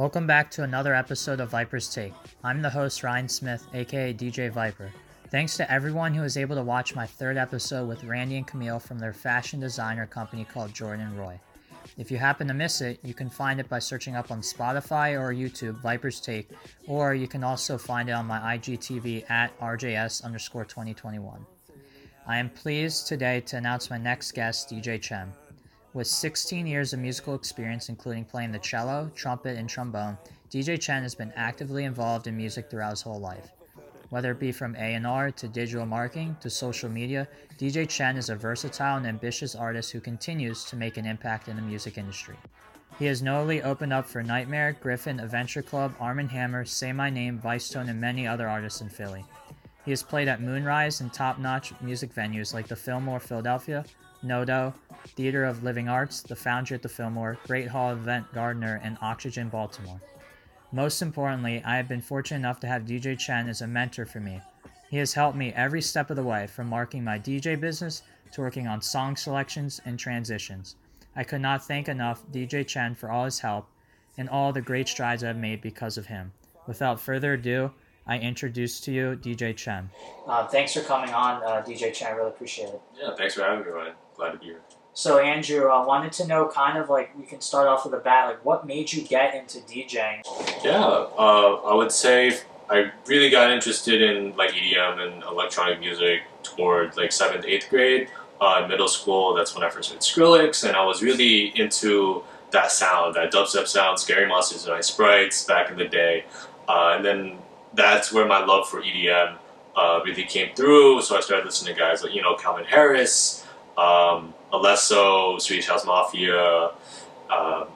Welcome back to another episode of Viper's Take. I'm the host, Ryan Smith, aka DJ Viper. Thanks to everyone who was able to watch my third episode with Randy and Camille from their fashion designer company called Jordan Roy. If you happen to miss it, you can find it by searching up on Spotify or YouTube Viper's Take, or you can also find it on my IGTV at RJS underscore 2021. I am pleased today to announce my next guest, DJ Chen. With 16 years of musical experience, including playing the cello, trumpet, and trombone, DJ Chen has been actively involved in music throughout his whole life. Whether it be from A&R to digital marketing to social media, DJ Chen is a versatile and ambitious artist who continues to make an impact in the music industry. He has notably opened up for NGHTMRE, Gryffin, Adventure Club, ARMNHMR, Say My Name, Vicetone, and many other artists in Philly. He has played at Moonrise and top-notch music venues like the Fillmore Philadelphia, Noto, Theater of Living Arts, the Foundry at the Fillmore, Great Hall Event Gardener, and Oxygen Baltimore. Most importantly, I have been fortunate enough to have DJ Chen as a mentor for me. He has helped me every step of the way, from marking my DJ business to working on song selections and transitions. I could not thank enough DJ Chen for all his help and all the great strides I've made because of him. Without further ado, I introduce to you DJ Chen. Uh, thanks for coming on, uh, DJ Chen. I really appreciate it. Yeah, thanks for having me, Ryan. Glad to be here. So, Andrew, I wanted to know kind of like we can start off with a bat, like what made you get into DJing? Yeah, uh, I would say I really got interested in like EDM and electronic music toward like seventh, eighth grade. Uh, middle school, that's when I first heard Skrillex, and I was really into that sound, that dubstep sound, Scary Monsters and Nice Sprites back in the day. Uh, and then that's where my love for EDM uh, really came through. So I started listening to guys like, you know, Calvin Harris, um, Alesso, Swedish House Mafia, um,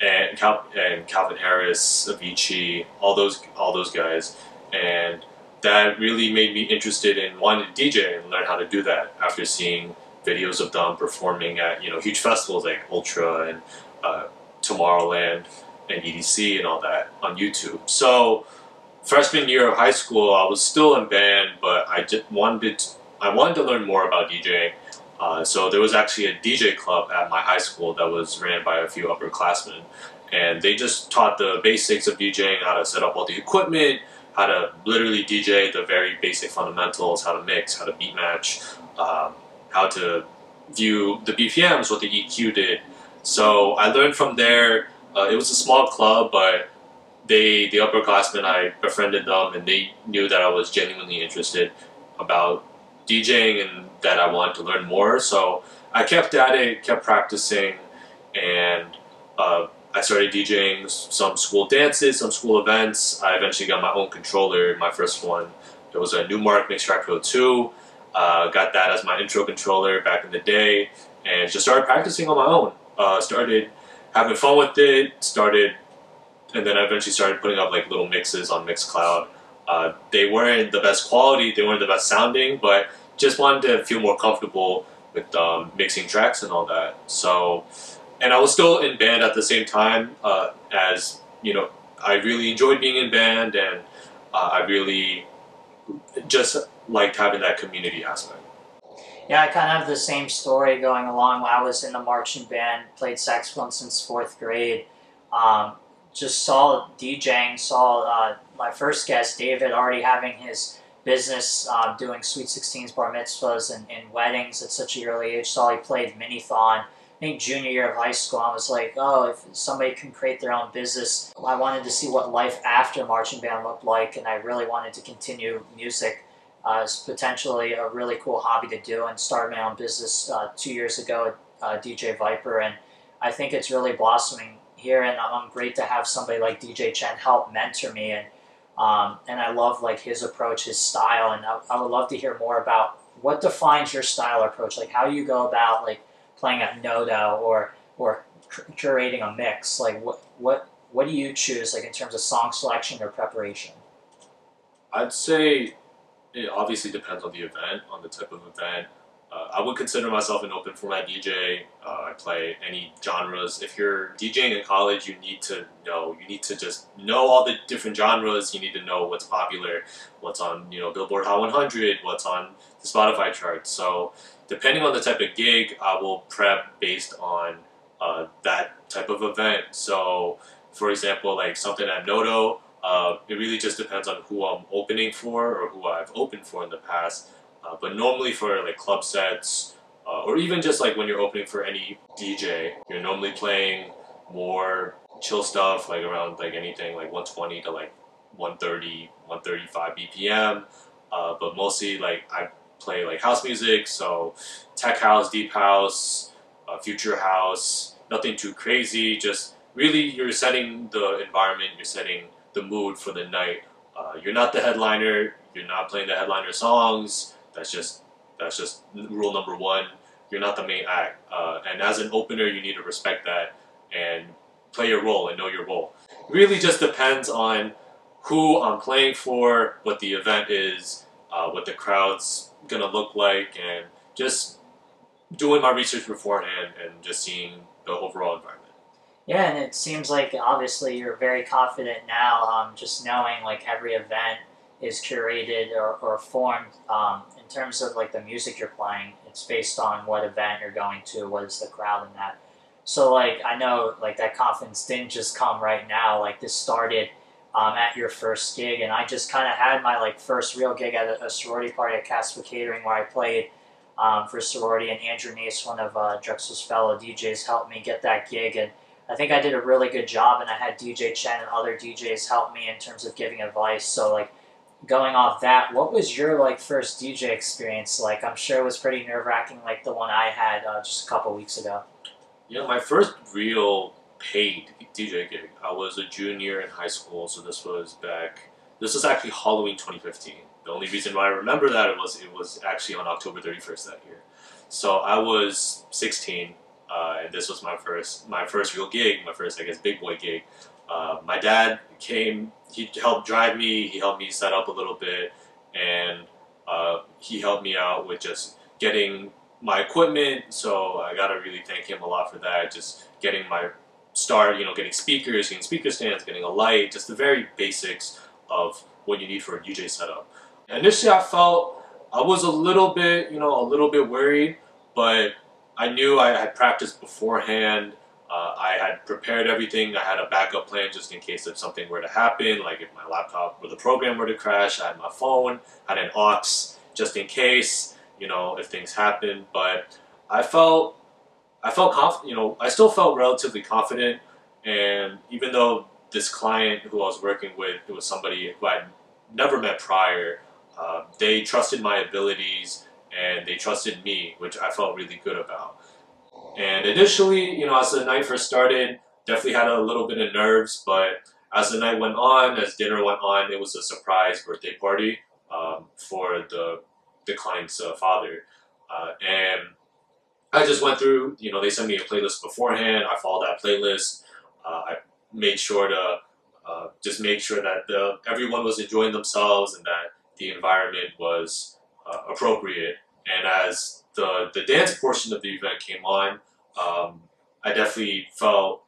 and, Cal- and Calvin Harris, Avicii, all those all those guys, and that really made me interested in wanting to DJ and learn how to do that after seeing videos of them performing at you know huge festivals like Ultra and uh, Tomorrowland and EDC and all that on YouTube. So freshman year of high school, I was still in band, but I just wanted to, I wanted to learn more about DJing. Uh, so there was actually a DJ club at my high school that was ran by a few upperclassmen, and they just taught the basics of DJing, how to set up all the equipment, how to literally DJ the very basic fundamentals, how to mix, how to beat match, um, how to view the BPMs, what the EQ did. So I learned from there. Uh, it was a small club, but they, the upperclassmen, I befriended them, and they knew that I was genuinely interested about DJing and that I wanted to learn more. So I kept at it, kept practicing, and uh, I started DJing some school dances, some school events. I eventually got my own controller, my first one. It was a Numark Mixtrack Pro 2. Uh, got that as my intro controller back in the day, and just started practicing on my own. Uh, started having fun with it. Started, and then I eventually started putting up like little mixes on Mixcloud. Uh, they weren't the best quality, they weren't the best sounding, but just wanted to feel more comfortable with um, mixing tracks and all that. So, and I was still in band at the same time uh, as you know. I really enjoyed being in band, and uh, I really just liked having that community aspect. Yeah, I kind of have the same story going along. I was in the marching band, played saxophone since fourth grade. Um, just saw DJing, saw uh, my first guest, David, already having his business uh, doing Sweet 16s, bar mitzvahs, and, and, weddings at such a early age. Saw he played Minithon. I think junior year of high school, I was like, oh, if somebody can create their own business, I wanted to see what life after marching band looked like, and I really wanted to continue music as potentially a really cool hobby to do, and started my own business uh, two years ago, uh, DJ Viper, and I think it's really blossoming here, and I'm great to have somebody like DJ Chen help mentor me and um, and I love like his approach, his style, and I, I, would love to hear more about what defines your style approach, like how you go about like playing at Noto or or curating a mix. Like what what what do you choose like in terms of song selection or preparation? I'd say it obviously depends on the event, on the type of event. Uh, I would consider myself an open format DJ. Uh, I play any genres. If you're DJing in college, you need to know. You need to just know all the different genres. You need to know what's popular, what's on you know Billboard Hot 100, what's on the Spotify charts. So depending on the type of gig, I will prep based on uh, that type of event. So for example, like something at Noto, uh, it really just depends on who I'm opening for or who I've opened for in the past. Uh, but normally for like club sets, uh, or even just like when you're opening for any DJ, you're normally playing more chill stuff, like around like anything like 120 to like 130, 135 BPM. Uh, but mostly like I play like house music, so tech house, deep house, uh, future house, nothing too crazy. Just really, you're setting the environment, you're setting the mood for the night. Uh, you're not the headliner. You're not playing the headliner songs. That's just that's just rule number one. You're not the main act, uh, and as an opener, you need to respect that and play your role and know your role. really just depends on who I'm playing for, what the event is, uh, what the crowd's gonna look like, and just doing my research beforehand and just seeing the overall environment. Yeah, and it seems like obviously you're very confident now, um, just knowing like every event is curated or, or formed um, terms of like the music you're playing. It's based on what event you're going to, what is the crowd and that. So like I know like that confidence didn't just come right now. Like this started um, at your first gig, and I just kind of had my like first real gig at a, a sorority party at Casper Catering where I played um, for sorority, and Andrew Nace, one of uh, Drexel's fellow DJs, helped me get that gig, and I think I did a really good job, and I had DJ Chen and other DJs help me in terms of giving advice. So like going off that, what was your like first DJ experience like? I'm sure it was pretty nerve wracking, like the one I had uh, just a couple weeks ago. Yeah, my first real paid DJ gig. I was a junior in high school, so this was back. This was actually Halloween 2015. The only reason why I remember that it was it was actually on October 31st that year. So I was 16, uh, and this was my first my first real gig, my first I guess big boy gig. Uh, my dad came. He helped drive me. He helped me set up a little bit, and uh, he helped me out with just getting my equipment. So I gotta really thank him a lot for that. Just getting my start, you know, getting speakers, getting speaker stands, getting a light, just the very basics of what you need for a DJ setup. Initially, I felt I was a little bit, you know, a little bit worried, but I knew I had practiced beforehand. Uh, I had prepared everything. I had a backup plan just in case if something were to happen, like if my laptop or the program were to crash. I had my phone, I had an aux just in case, you know, if things happen. But I felt I felt confident, you know, I still felt relatively confident. And even though this client who I was working with, it was somebody who I'd never met prior, uh, they trusted my abilities and they trusted me, which I felt really good about. And initially, you know, as the night first started, definitely had a little bit of nerves, but as the night went on, as dinner went on, it was a surprise birthday party um, for the the client's uh, father, uh, and I just went through, you know, they sent me a playlist beforehand. I followed that playlist. Uh, I made sure to uh, just make sure that the, everyone was enjoying themselves and that the environment was uh, appropriate. And as the, the dance portion of the event came on, um, I definitely felt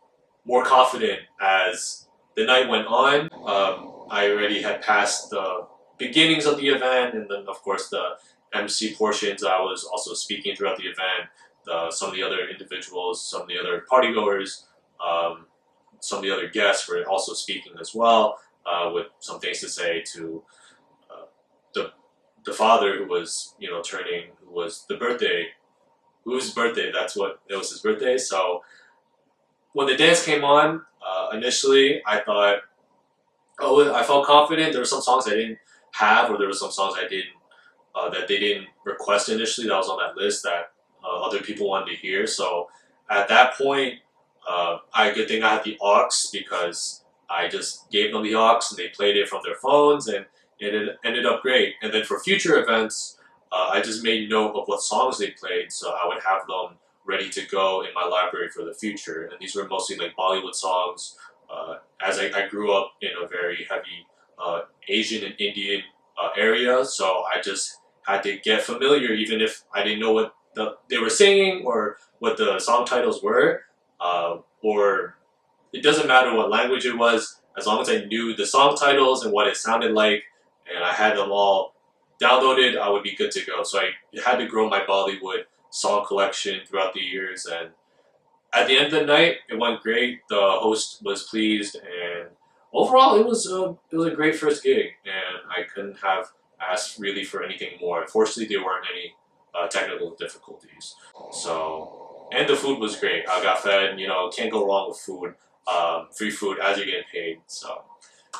more confident as the night went on. Um, I already had passed the beginnings of the event and then, of course, the MC portions. I was also speaking throughout the event uh, some of the other individuals, some of the other partygoers, um, some of the other guests were also speaking as well, uh, with some things to say to the the father who was you know turning, who was the birthday, who whose birthday? That's what it was his birthday. So when the dance came on, uh, initially I thought, oh, I felt confident. There were some songs I didn't have, or there were some songs I didn't. Uh, that they didn't request initially that was on that list that uh, other people wanted to hear. So at that point, uh, I good thing I had the aux because I just gave them the aux and they played it from their phones and it ended up great. And then for future events, uh, I just made note of what songs they played so I would have them ready to go in my library for the future. And these were mostly like Bollywood songs. Uh, as I, I, grew up in a very heavy uh, Asian and Indian uh, area, so I just had to get familiar, even if I didn't know what the, they were singing or what the song titles were, uh, or it doesn't matter what language it was, as long as I knew the song titles and what it sounded like, and I had them all downloaded, I would be good to go. So I had to grow my Bollywood song collection throughout the years, and at the end of the night, it went great. The host was pleased, and overall, it was a it was a great first gig, and I couldn't have asked really for anything more. Unfortunately, there weren't any uh, technical difficulties. So, and the food was great. I got fed. You know, can't go wrong with food. Um, free food as you're getting paid. So,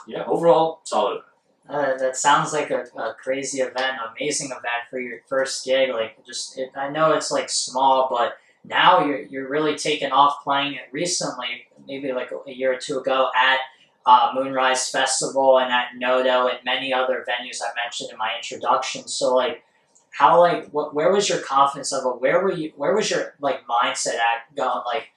yeah, overall, solid. Uh, that sounds like a, a crazy event, amazing event for your first gig. Like, just it, I know it's like small, but now you're you're really taking off playing it recently, maybe like a, year or two ago at uh, Moonrise Festival and at Noto and many other venues I mentioned in my introduction. So like, how like what, where was your confidence level? Where were you? Where was your like mindset at going like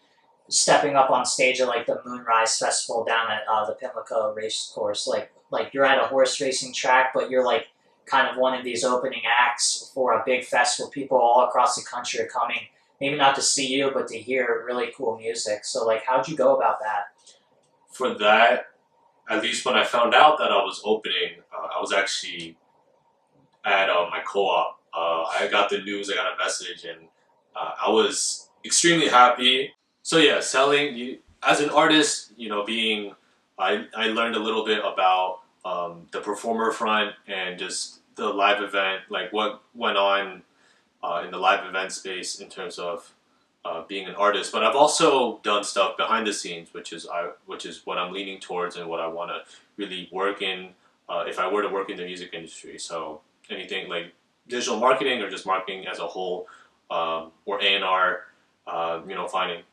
stepping up on stage at like the Moonrise Festival down at uh, the Pimlico race course? Like like you're at a horse racing track, but you're like kind of one of these opening acts for a big festival. People all across the country are coming, maybe not to see you, but to hear really cool music. So like, how'd you go about that? For that, at least when I found out that I was opening, uh, I was actually at uh, my co-op. Uh, I got the news, I got a message, and uh, I was extremely happy. So yeah, selling you, as an artist, you know, being I, I learned a little bit about um, the performer front and just the live event, like what went on uh, in the live event space in terms of uh, being an artist, but I've also done stuff behind the scenes, which is I, which is what I'm leaning towards and what I want to really work in. Uh, if I were to work in the music industry, so anything like digital marketing or just marketing as a whole, um, or A and R, uh, you know, finding,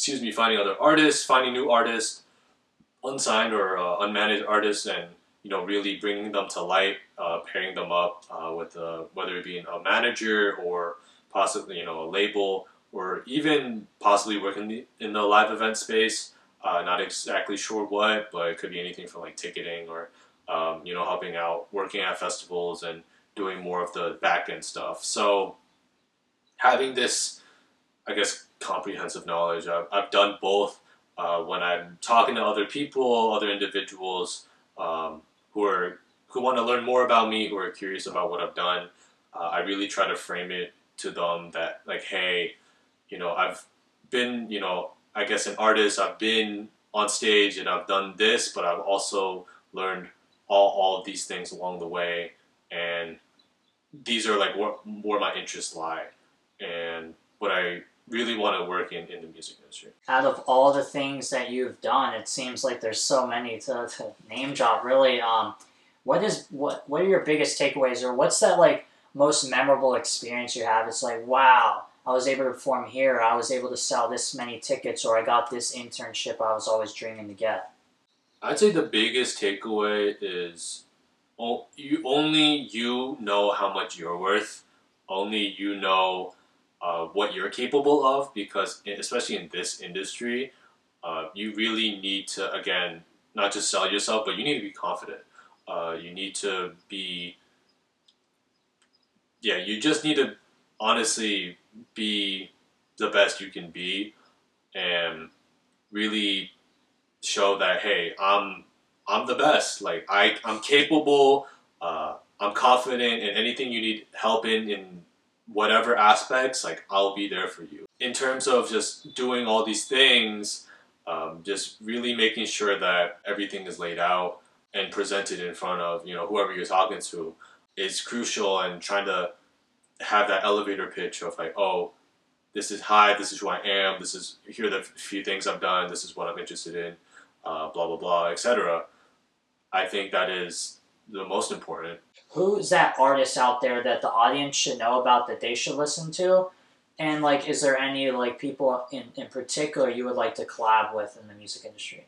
excuse me, finding other artists, finding new artists, unsigned or uh, unmanaged artists, and you know, really bringing them to light, uh, pairing them up uh, with whether it be a manager or possibly you know a label or even possibly working in the live event space. Uh, not exactly sure what, but it could be anything from like ticketing or um, you know helping out, working at festivals and doing more of the back end stuff. So having this, I guess, comprehensive knowledge, I've, I've done both. Uh, when I'm talking to other people, other individuals um, who are who want to learn more about me, who are curious about what I've done, uh, I really try to frame it to them that like, hey, you know, I've been, you know, I guess an artist. I've been on stage and I've done this, but I've also learned all, all of these things along the way. And these are like where, where my interests lie and what I really want to work in in the music industry. Out of all the things that you've done, it seems like there's so many to, to name drop. Really, um, what is what what are your biggest takeaways, or what's that like most memorable experience you have? It's like wow, I was able to perform here, I was able to sell this many tickets, or I got this internship I was always dreaming to get? I'd say the biggest takeaway is you only you know how much you're worth. Only you know uh, what you're capable of because, especially in this industry, uh, you really need to again not just sell yourself, but you need to be confident. Uh, you need to be, yeah, you just need to honestly be the best you can be and really show that hey i'm i'm the best like i i'm capable uh, i'm confident and anything you need help in in whatever aspects like i'll be there for you in terms of just doing all these things um, just really making sure that everything is laid out and presented in front of you know whoever you're talking to is crucial and trying to have that elevator pitch of like, oh, this is hi, this is who I am, this is here are the few things I've done, this is what I'm interested in, uh, blah blah blah, etc. I think that is the most important. Who's that artist out there that the audience should know about that they should listen to? And like, is there any like people in, in particular you would like to collab with in the music industry?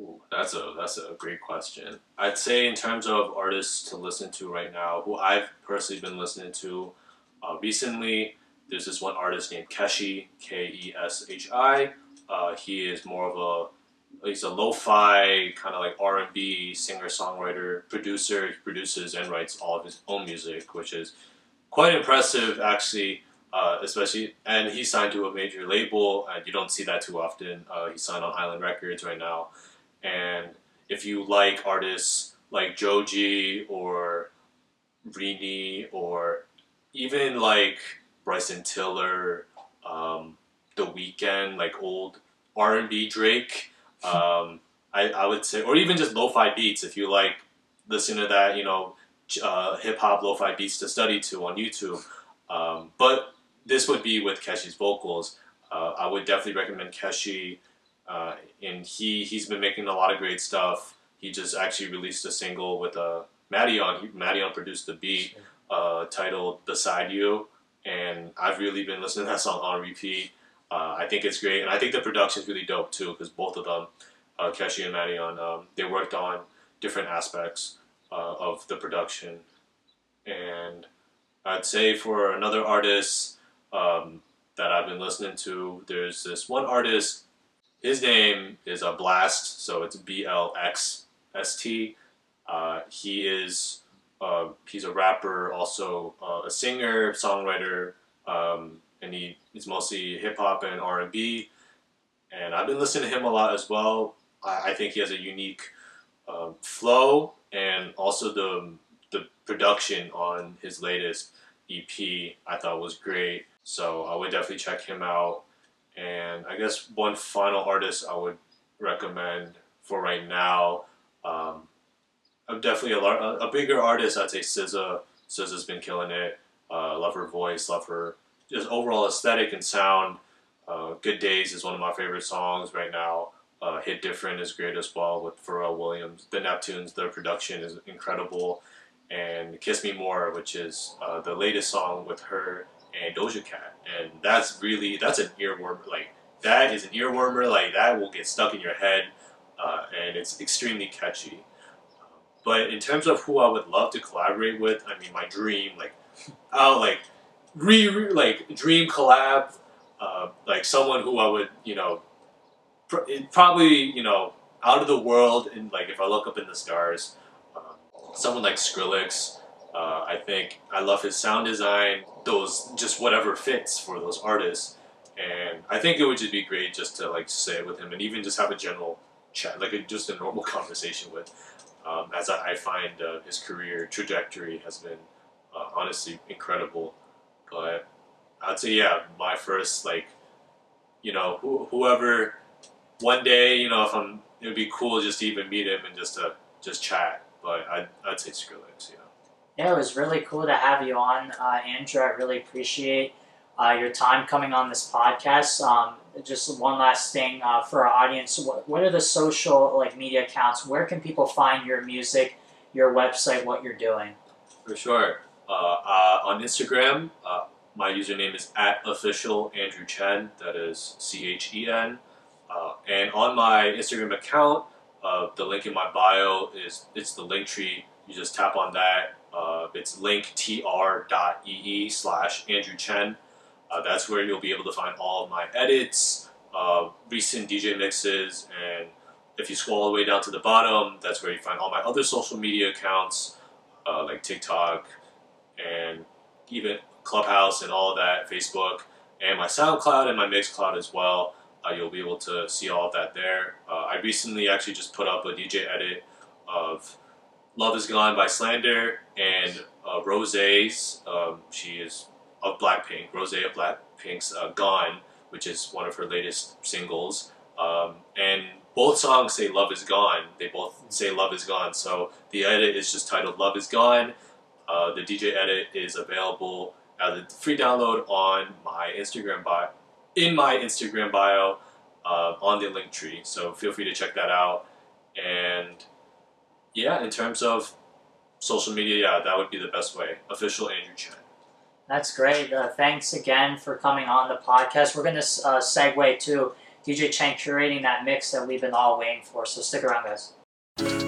Ooh, that's a that's a great question. I'd say in terms of artists to listen to right now, who I've personally been listening to, uh, recently, there's this one artist named Keshi, K E S H I. Uh, he is more of a he's a lo-fi kind of like R&B singer songwriter producer. He produces and writes all of his own music, which is quite impressive actually. Uh, especially, and he signed to a major label, and you don't see that too often. Uh, he's signed on Island Records right now, and if you like artists like Joji or Rini or even like Bryson Tiller, um, The Weeknd, like old R and B Drake. Um, I, I would say, or even just lo-fi beats if you like listen to that, you know, uh, hip hop lo-fi beats to study to on YouTube. Um, but this would be with Keshi's vocals. Uh, I would definitely recommend Keshi, uh, and he he's been making a lot of great stuff. He just actually released a single with uh, Madeon. He, Madeon produced the beat uh, titled "Beside You," and I've really been listening to that song on repeat. Uh, I think it's great, and I think the production is really dope too because both of them, uh, Keshi and Madeon, um, they worked on different aspects uh, of the production, and I'd say for another artist um, that I've been listening to, there's this one artist. His name is a Blxst, so it's B L X S T. Uh, he is uh, he's a rapper, also uh, a singer, songwriter, um, and he is mostly hip hop and R and B. And I've been listening to him a lot as well. I, I think he has a unique um, flow, and also the the production on his latest EP I thought was great. So I would definitely check him out. And I guess one final artist I would recommend for right now. Um, I'm definitely a, a, bigger artist. I'd say SZA. SZA's been killing it. Uh, love her voice. Love her just overall aesthetic and sound. Uh, Good Days is one of my favorite songs right now. Uh, Hit Different is great as well with Pharrell Williams. The Neptunes, their production is incredible. And Kiss Me More, which is uh, the latest song with her and Doja Cat. And that's really, that's an earworm. Like, that is an earwormer. Like, that will get stuck in your head. Uh, and it's extremely catchy. But in terms of who I would love to collaborate with, I mean, my dream, like, oh, like, re, re like, dream collab, uh, like someone who I would, you know, pr- probably, you know, out of the world, and like, if I look up in the stars, uh, someone like Skrillex, uh, I think I love his sound design, those, just whatever fits for those artists. And I think it would just be great just to like sit with him and even just have a general chat, like a, just a normal conversation with um, as I, I find uh, his career trajectory has been uh, honestly incredible. But I'd say, yeah, my first, like, you know, wh- whoever, one day, you know, if I'm, it would be cool just to even meet him and just to just chat. But I'd, I'd say Skrillex, you know. Yeah, it was really cool to have you on, uh, Andrew. I really appreciate uh, your time coming on this podcast. Um, just one last thing uh, for our audience: what, what, are the social like media accounts? Where can people find your music, your website, what you're doing? For sure. Uh, uh on Instagram, uh, my username is at official Andrew Chen. That is C H E N. And on my Instagram account, the link in my bio is it's the link tree. You just tap on that. it's linktr.ee slash Andrew Chen. That's where you'll be able to find all of my edits, recent DJ mixes, and if you scroll all the way down to the bottom, that's where you find all my other social media accounts, uh, like TikTok, and even Clubhouse and all of that, Facebook, and my SoundCloud and my Mixcloud as well. Uh, you'll be able to see all of that there. Uh, I recently actually just put up a DJ edit of Love Is Gone by Slander and uh, Rosé's. Um, she is of Blackpink, Rosé of Blackpink's uh, Gone, which is one of her latest singles. Um, and both songs say Love is Gone. They both say Love is Gone. So the edit is just titled Love is Gone. Uh, the DJ edit is available as a free download on my Instagram bio, in my Instagram bio, uh, on the link tree. So feel free to check that out. And yeah, in terms of social media, yeah, that would be the best way. Official Andrew Chen. That's great. Uh, thanks again for coming on the podcast. We're going to uh, segue to DJ Chen curating that mix that we've been all waiting for. So stick around, guys.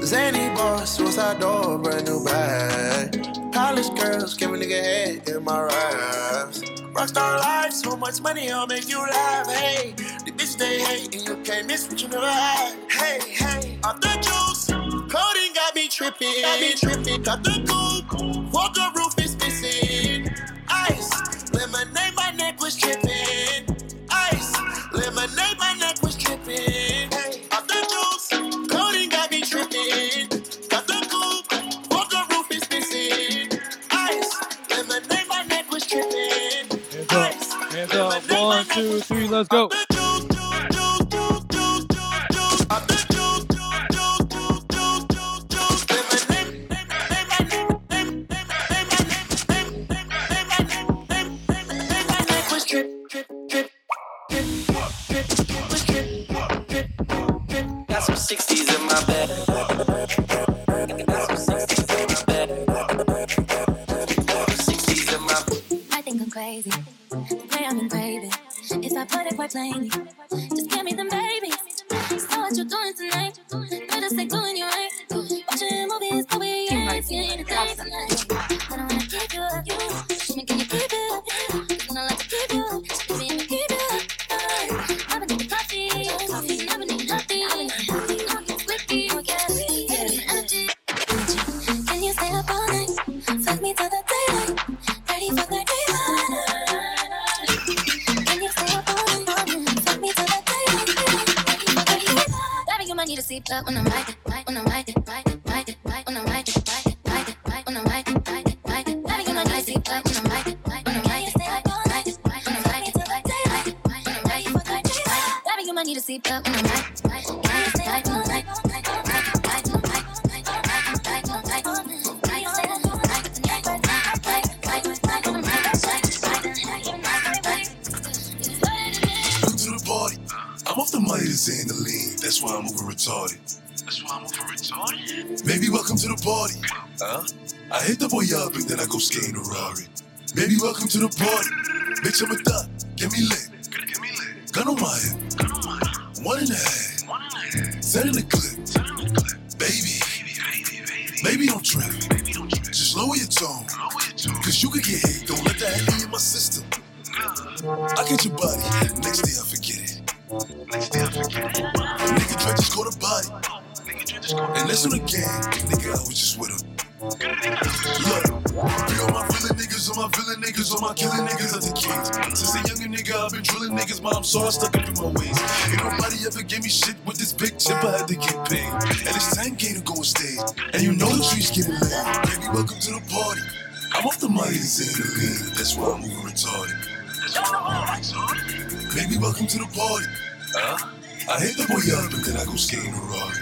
Zany boss, suicide door, brand new bag. College girls, give a nigga head in my raps. Rockstar life, so much money, I'll make you laugh. Hey, the bitch they hate, and you can't miss what you never had. Hey, hey, off the juice, coding got me tripping, got me tripping. Got the coupe, walk the roof is missing ice. Lemonade, my neck was tripping. when I'm like welcome to the party. Bitch, I'm a thot. Get me lit. Get me lit. Gun on my hip. Gun on my hip. One and a half. One and a half. Set in the clip. Set in the clip. Baby. Baby, baby, baby. Baby, don't trip. Baby, don't trip. Just lower your tone. Lower your tone. Cause you could get hit. Don't let that hit in my system. I get your body. Next day I forget it. Next day I forget it. Nigga try just call the body. Nigga, you just go. And that's on niggas, killing niggas at the kids. Since a younger nigga, I've been drilling niggas, I'm so I stuck up in my ways. Ain't nobody ever gave me shit with this big chip, I had to get paid. And it's 10K to go on stage. And you know the streets getting lit. Baby, welcome to the party. I'm off the money that's I'm moving retarded. That's why I'm over retarded. Baby, welcome to the party. Huh? I hit the boy up and then I go skating around.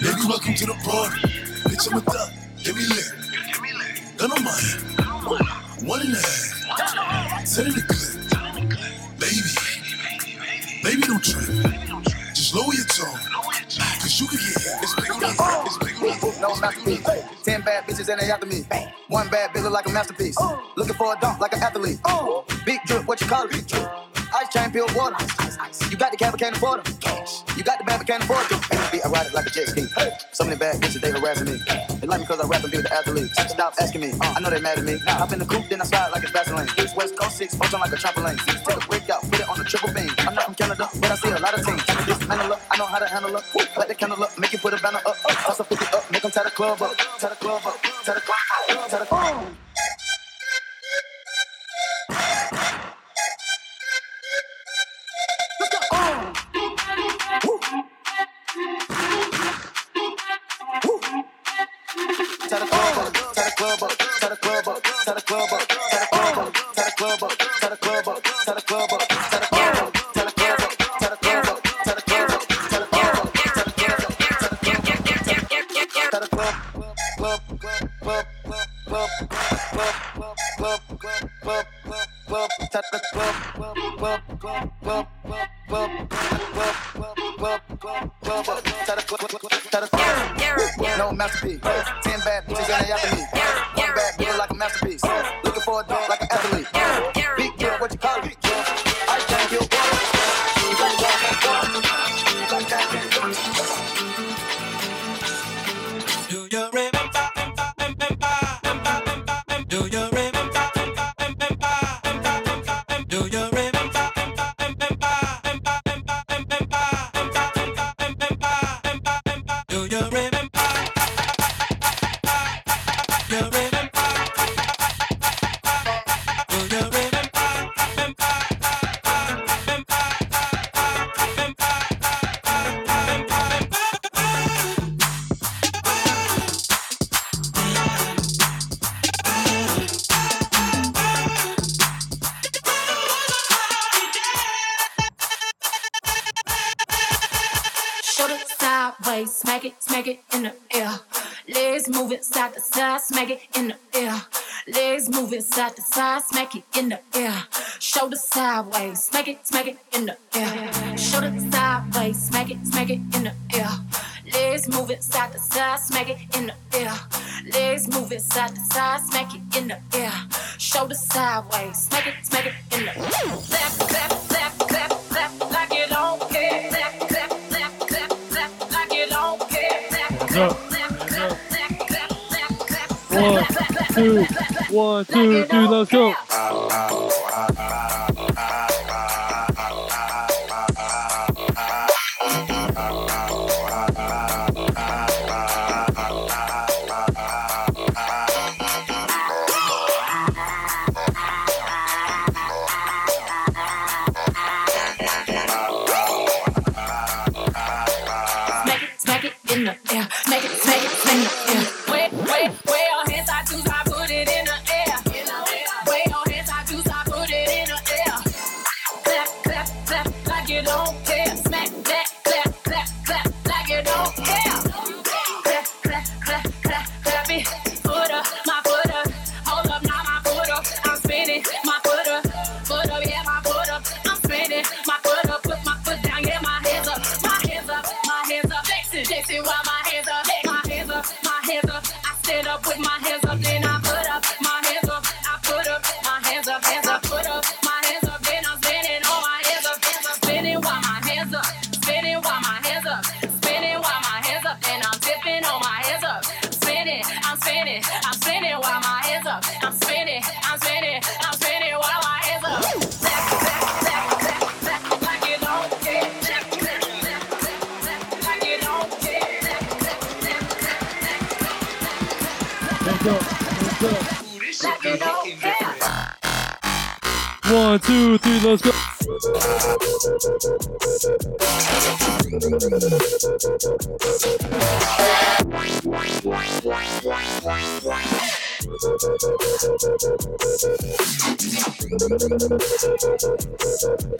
Baby, welcome to the party. Bitch, I'm a thot. Get me lit. It's big on me. It's big on. No masterpiece. Ten bad bitches and they after me. One bad bitch look like a masterpiece. Looking for a dunk like an athlete. Big drip, what you call it? Ice chain, pure water. You got the cab, can't afford them. You got the bad, can't afford them. I ride it like a jet ski. So many bad bitches, they harassing me. They like me cause I rap and be with the athletes. Stop asking me. Uh, I know they mad at me. Hop in the coupe, then I slide like it's Vaseline. East, west, coast, six, function like a trampoline. Take a break out, put it on a triple beam. I'm not from Canada, but I see a lot of teams. Dismantle up, I know how to handle up. Light the candle up, make you put a banner up. Toss a 50 up, make them tie the club up. Tie the club up, tie the club up, tie the club up. Club up, tie the club up, tie the club up, tie the club up, tie the club up, tie the club up, No masterpiece. Ten bad bitches and they the air. Legs moving side to side, smack it in the air. Legs moving side to side, smack it in the air. Shoulder sideways, smack it, smack it in the air. Shoulder sideways, smack it, smack it in the air. Legs moving side to side, smack it in the air. Legs moving side to side, smack it in the air. Shoulder sideways, smack it, smack it in the air. Clap, clap, clap, clap, clap, like you One, two, one, two, three, let's go. Smack it, smack it in the air. One, two, three, let's go.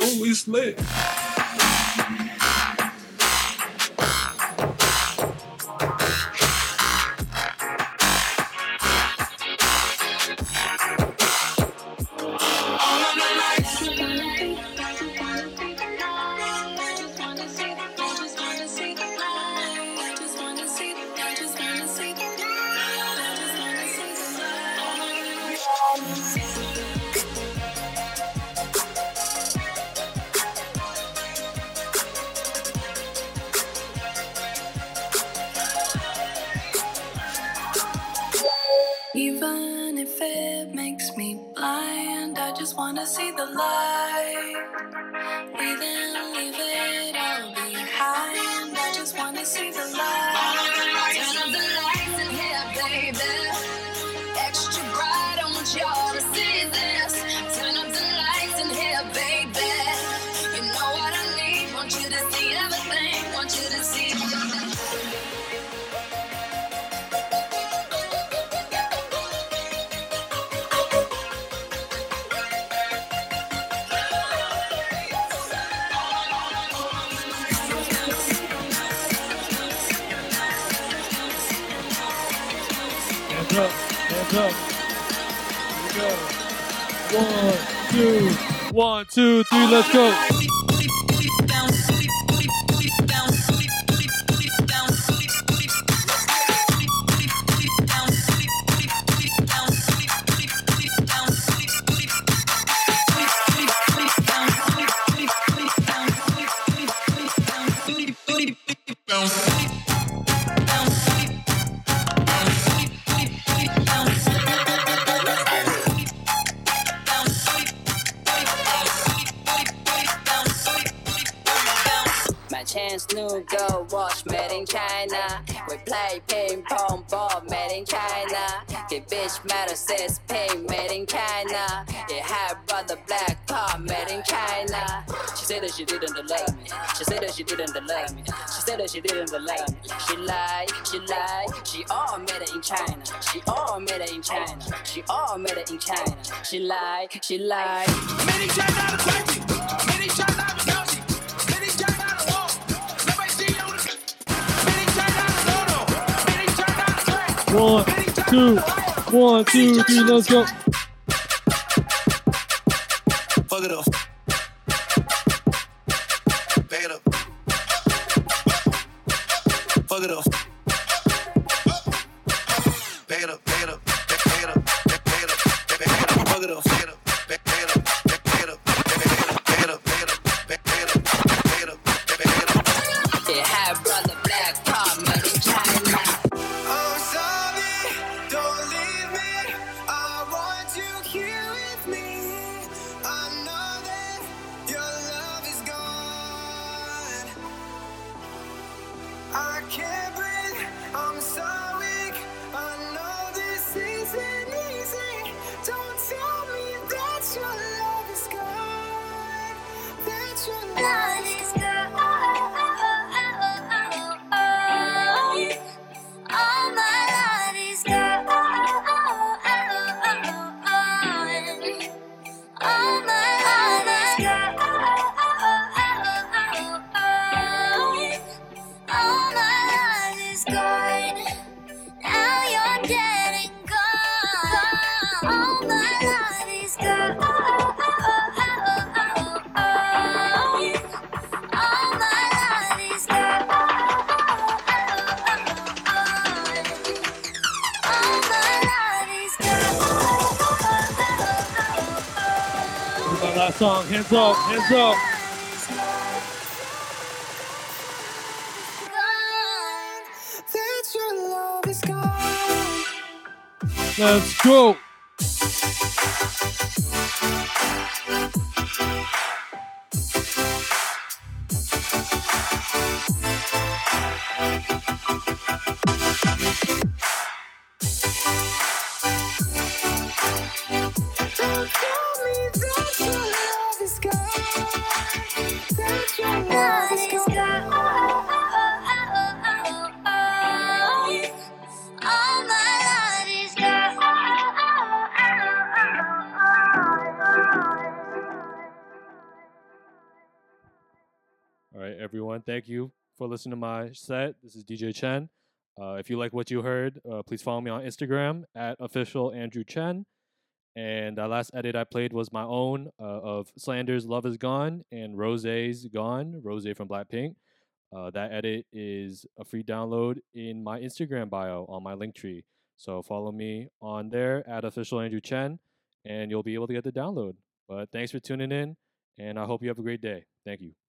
Oh, it's lit. Wanna see the light. One, two, one, two, three, let's go. She said that she didn't love me. She said that she didn't love me. She said that she didn't love me. She lied, she lied. She all made it in China. She all made it in China. She all made it in China. She lied, she lied. Many China to Turkey. Many China to Many China to Wall. Nobody see you. Many China to Dodo. One, two, one, two, three, let's go. Fuck it up. Fuck it up. Song. Hands up, hands up. Let's go. Tell me that everyone. Thank you for listening to my set. This is DJ Chen. Uh, if you like what you heard, uh, please follow me on Instagram at official Andrew Chen. And the last edit I played was my own uh, of Slander's Love Is Gone and Rosé's Gone, Rosé from Blackpink. Uh, that edit is a free download in my Instagram bio on my Linktree. So follow me on there at official Andrew Chen, and you'll be able to get the download. But thanks for tuning in, and I hope you have a great day. Thank you.